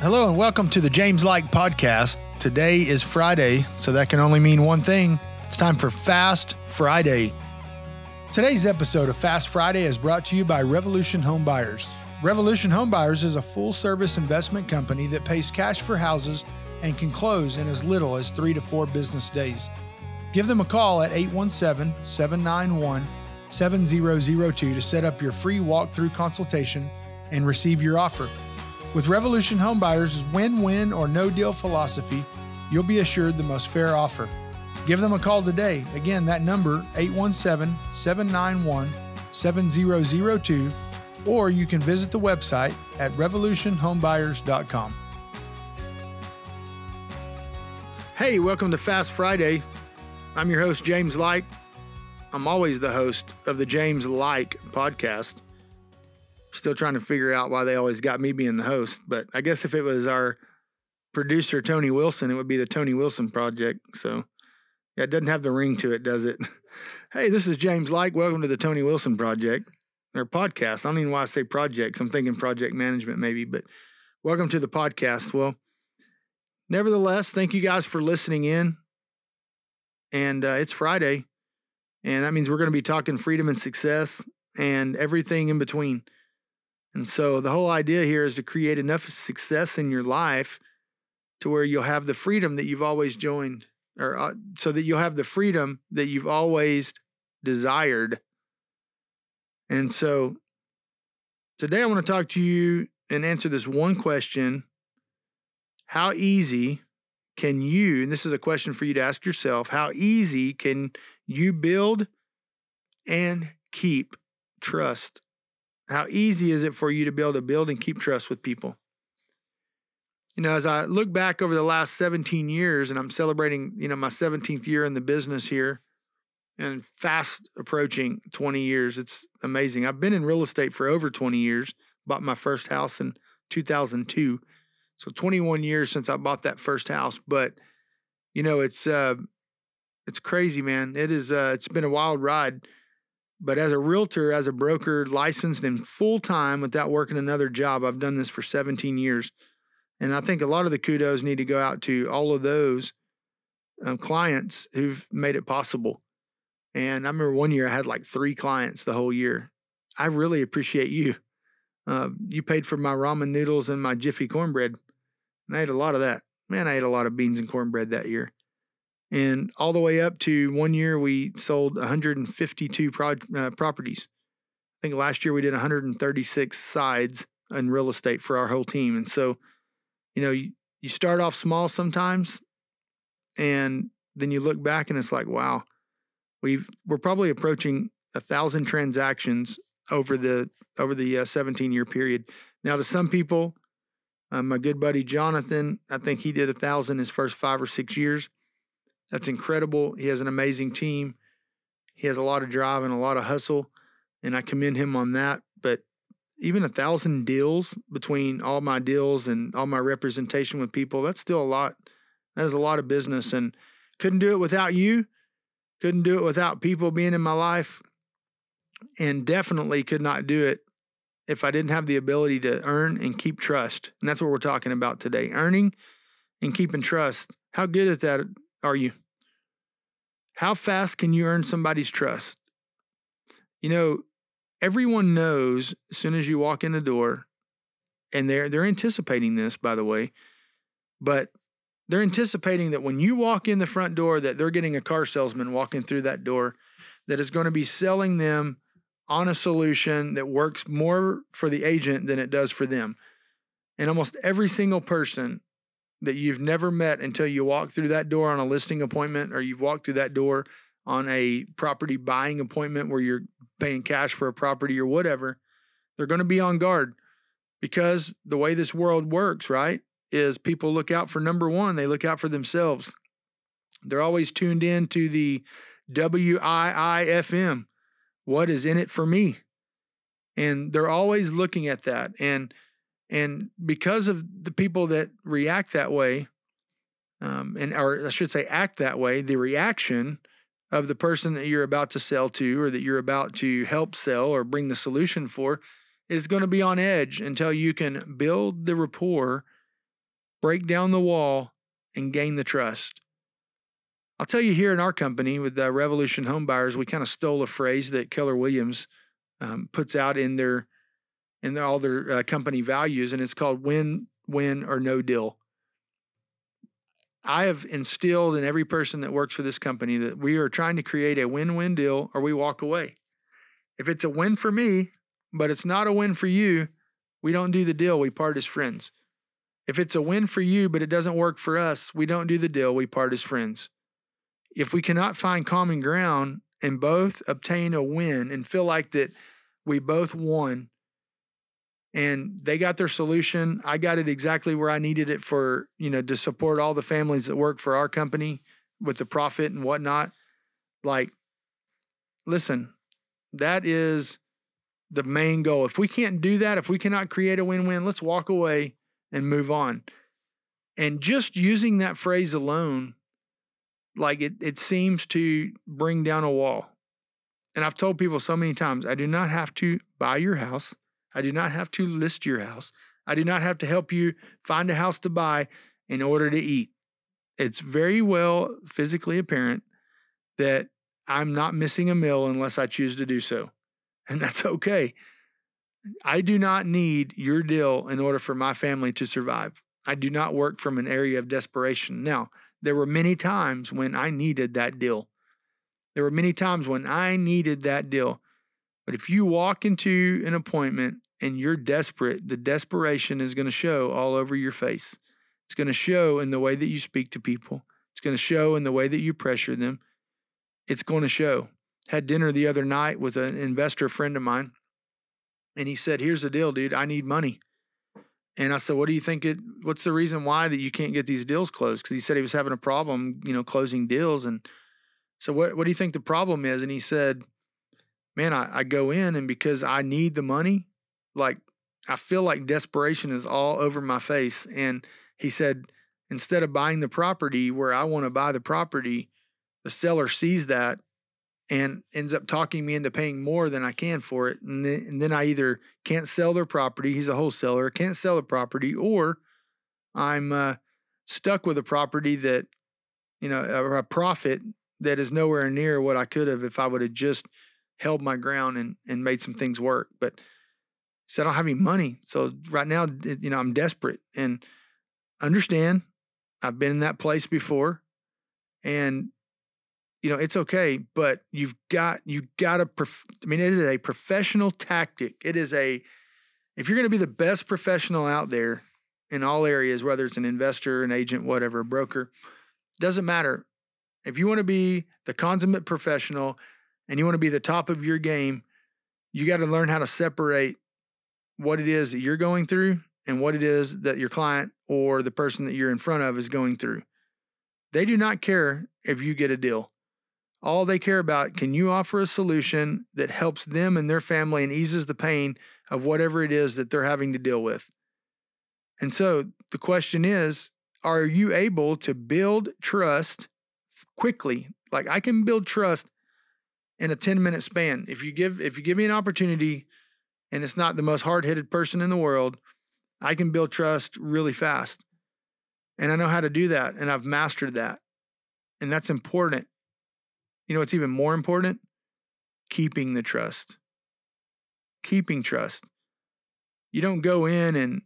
Hello and welcome to the James Like podcast. Today is Friday, so that can only mean one thing. It's time for Fast Friday. Today's episode of Fast Friday is brought to you by Revolution Home Buyers. Revolution Home Buyers is a full service investment company that pays cash for houses and can close in as little as three to four business days. Give them a call at 817 791 7002 to set up your free walkthrough consultation and receive your offer. With Revolution Homebuyers' win win or no deal philosophy, you'll be assured the most fair offer. Give them a call today. Again, that number 817 791 7002, or you can visit the website at revolutionhomebuyers.com. Hey, welcome to Fast Friday. I'm your host, James Like. I'm always the host of the James Like podcast. Still trying to figure out why they always got me being the host, but I guess if it was our producer Tony Wilson, it would be the Tony Wilson Project. So yeah, it doesn't have the ring to it, does it? hey, this is James Like. Welcome to the Tony Wilson Project or podcast. I don't even know why I say projects. I'm thinking project management maybe, but welcome to the podcast. Well, nevertheless, thank you guys for listening in. And uh, it's Friday, and that means we're going to be talking freedom and success and everything in between. And so the whole idea here is to create enough success in your life to where you'll have the freedom that you've always joined, or uh, so that you'll have the freedom that you've always desired. And so today I want to talk to you and answer this one question How easy can you, and this is a question for you to ask yourself, how easy can you build and keep trust? How easy is it for you to be able to build and keep trust with people? You know, as I look back over the last 17 years and I'm celebrating, you know, my 17th year in the business here and fast approaching 20 years, it's amazing. I've been in real estate for over 20 years, bought my first house in 2002. So 21 years since I bought that first house, but you know, it's uh it's crazy, man. It is uh it's been a wild ride. But as a realtor, as a broker, licensed and full time without working another job, I've done this for 17 years. And I think a lot of the kudos need to go out to all of those um, clients who've made it possible. And I remember one year I had like three clients the whole year. I really appreciate you. Uh, you paid for my ramen noodles and my Jiffy cornbread. And I ate a lot of that. Man, I ate a lot of beans and cornbread that year. And all the way up to one year, we sold 152 pro- uh, properties. I think last year we did 136 sides in real estate for our whole team. And so, you know, you, you start off small sometimes, and then you look back and it's like, wow, we've we're probably approaching a thousand transactions over the over the uh, 17 year period. Now, to some people, uh, my good buddy Jonathan, I think he did a thousand his first five or six years. That's incredible. He has an amazing team. He has a lot of drive and a lot of hustle, and I commend him on that. But even a thousand deals between all my deals and all my representation with people, that's still a lot. That is a lot of business, and couldn't do it without you. Couldn't do it without people being in my life, and definitely could not do it if I didn't have the ability to earn and keep trust. And that's what we're talking about today earning and keeping trust. How good is that are you? How fast can you earn somebody's trust? You know, everyone knows as soon as you walk in the door, and they're they're anticipating this, by the way, but they're anticipating that when you walk in the front door, that they're getting a car salesman walking through that door that is going to be selling them on a solution that works more for the agent than it does for them. And almost every single person that you've never met until you walk through that door on a listing appointment or you've walked through that door on a property buying appointment where you're paying cash for a property or whatever, they're going to be on guard because the way this world works, right, is people look out for number one, they look out for themselves. They're always tuned in to the WIIFM. What is in it for me? And they're always looking at that. And and because of the people that react that way, um, and or I should say act that way, the reaction of the person that you're about to sell to or that you're about to help sell or bring the solution for is going to be on edge until you can build the rapport break down the wall, and gain the trust. I'll tell you here in our company with the Revolution Home Buyers, we kind of stole a phrase that Keller Williams um, puts out in their their, all their uh, company values, and it's called win, win, or no deal. I have instilled in every person that works for this company that we are trying to create a win win deal or we walk away. If it's a win for me, but it's not a win for you, we don't do the deal, we part as friends. If it's a win for you, but it doesn't work for us, we don't do the deal, we part as friends. If we cannot find common ground and both obtain a win and feel like that we both won, and they got their solution. I got it exactly where I needed it for, you know, to support all the families that work for our company with the profit and whatnot. Like, listen, that is the main goal. If we can't do that, if we cannot create a win win, let's walk away and move on. And just using that phrase alone, like it, it seems to bring down a wall. And I've told people so many times I do not have to buy your house. I do not have to list your house. I do not have to help you find a house to buy in order to eat. It's very well physically apparent that I'm not missing a meal unless I choose to do so. And that's okay. I do not need your deal in order for my family to survive. I do not work from an area of desperation. Now, there were many times when I needed that deal. There were many times when I needed that deal. But if you walk into an appointment and you're desperate, the desperation is going to show all over your face. It's going to show in the way that you speak to people. It's going to show in the way that you pressure them. It's going to show. Had dinner the other night with an investor friend of mine, and he said, "Here's the deal, dude. I need money." And I said, "What do you think? It? What's the reason why that you can't get these deals closed?" Because he said he was having a problem, you know, closing deals. And so, what what do you think the problem is? And he said, man, I, I go in and because I need the money, like I feel like desperation is all over my face. And he said, instead of buying the property where I want to buy the property, the seller sees that and ends up talking me into paying more than I can for it. And then, and then I either can't sell their property, he's a wholesaler, can't sell the property, or I'm uh, stuck with a property that, you know, a, a profit that is nowhere near what I could have if I would have just held my ground and and made some things work. But said I don't have any money, so right now you know I'm desperate and understand. I've been in that place before, and you know it's okay. But you've got you got to. Prof- I mean, it is a professional tactic. It is a if you're going to be the best professional out there in all areas, whether it's an investor, an agent, whatever, broker, doesn't matter. If you want to be the consummate professional, and you want to be the top of your game, you got to learn how to separate what it is that you're going through and what it is that your client or the person that you're in front of is going through. They do not care if you get a deal. All they care about can you offer a solution that helps them and their family and eases the pain of whatever it is that they're having to deal with. And so the question is, are you able to build trust quickly? Like I can build trust in a 10 minute span. If you give if you give me an opportunity and it's not the most hard-headed person in the world, I can build trust really fast. And I know how to do that and I've mastered that. And that's important. You know what's even more important? Keeping the trust. Keeping trust. You don't go in and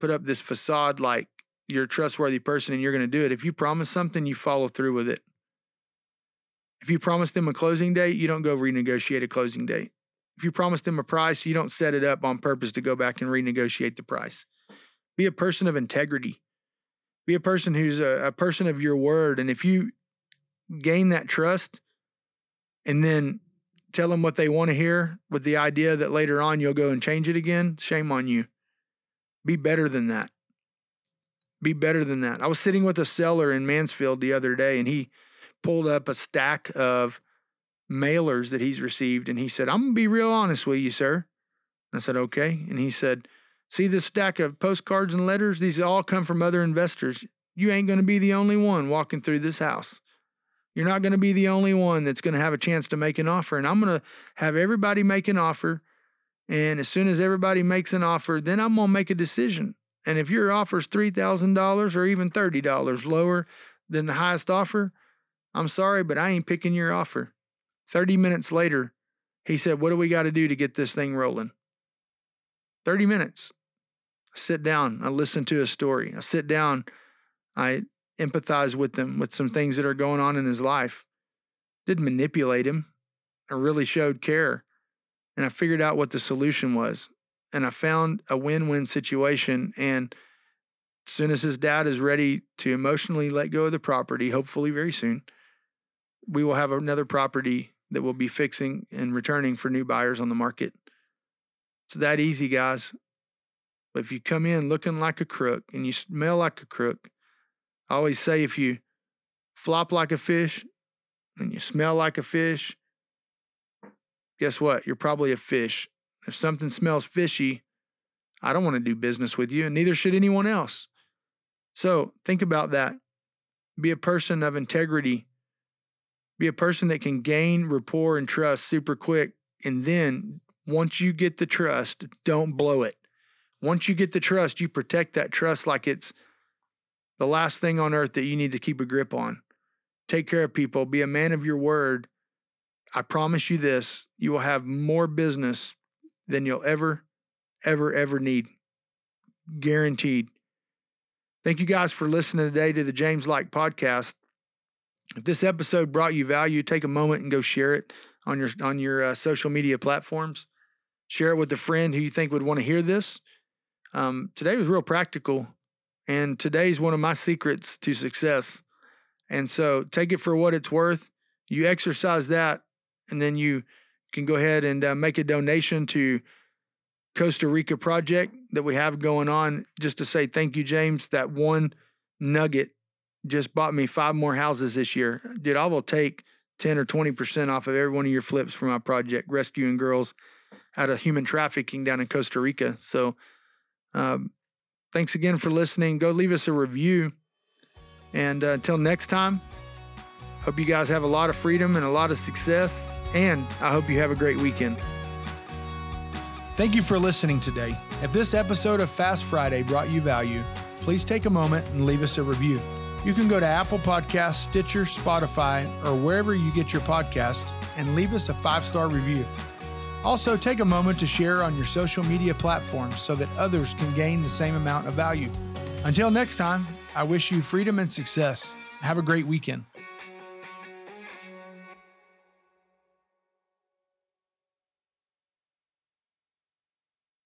put up this facade like you're a trustworthy person and you're going to do it. If you promise something, you follow through with it. If you promise them a closing date, you don't go renegotiate a closing date. If you promise them a price, you don't set it up on purpose to go back and renegotiate the price. Be a person of integrity. Be a person who's a, a person of your word. And if you gain that trust and then tell them what they want to hear with the idea that later on you'll go and change it again, shame on you. Be better than that. Be better than that. I was sitting with a seller in Mansfield the other day and he pulled up a stack of mailers that he's received and he said, I'm going to be real honest with you, sir. I said, okay. And he said, See this stack of postcards and letters? These all come from other investors. You ain't going to be the only one walking through this house. You're not going to be the only one that's going to have a chance to make an offer. And I'm going to have everybody make an offer. And as soon as everybody makes an offer, then I'm going to make a decision. And if your offer's $3,000 or even $30 lower than the highest offer, I'm sorry, but I ain't picking your offer. 30 minutes later, he said, What do we got to do to get this thing rolling? 30 minutes. I sit down, I listen to his story. I sit down, I empathize with him with some things that are going on in his life. Didn't manipulate him. I really showed care. And I figured out what the solution was. And I found a win win situation. And as soon as his dad is ready to emotionally let go of the property, hopefully very soon, we will have another property that we'll be fixing and returning for new buyers on the market. It's that easy, guys. But if you come in looking like a crook and you smell like a crook, I always say if you flop like a fish and you smell like a fish, guess what? You're probably a fish. If something smells fishy, I don't want to do business with you, and neither should anyone else. So think about that. Be a person of integrity. Be a person that can gain rapport and trust super quick. And then once you get the trust, don't blow it. Once you get the trust, you protect that trust like it's the last thing on earth that you need to keep a grip on. Take care of people, be a man of your word. I promise you this you will have more business than you'll ever, ever, ever need. Guaranteed. Thank you guys for listening today to the James Like podcast. If this episode brought you value, take a moment and go share it on your on your uh, social media platforms. Share it with a friend who you think would want to hear this. Um, today was real practical, and today's one of my secrets to success. And so, take it for what it's worth. You exercise that, and then you can go ahead and uh, make a donation to Costa Rica project that we have going on. Just to say thank you, James. That one nugget just bought me five more houses this year. Dude, I will take 10 or 20% off of every one of your flips for my project, rescuing girls out of human trafficking down in Costa Rica. So, um, thanks again for listening. Go leave us a review. And uh, until next time, hope you guys have a lot of freedom and a lot of success. And I hope you have a great weekend. Thank you for listening today. If this episode of Fast Friday brought you value, please take a moment and leave us a review. You can go to Apple Podcasts, Stitcher, Spotify, or wherever you get your podcasts and leave us a five star review. Also, take a moment to share on your social media platforms so that others can gain the same amount of value. Until next time, I wish you freedom and success. Have a great weekend.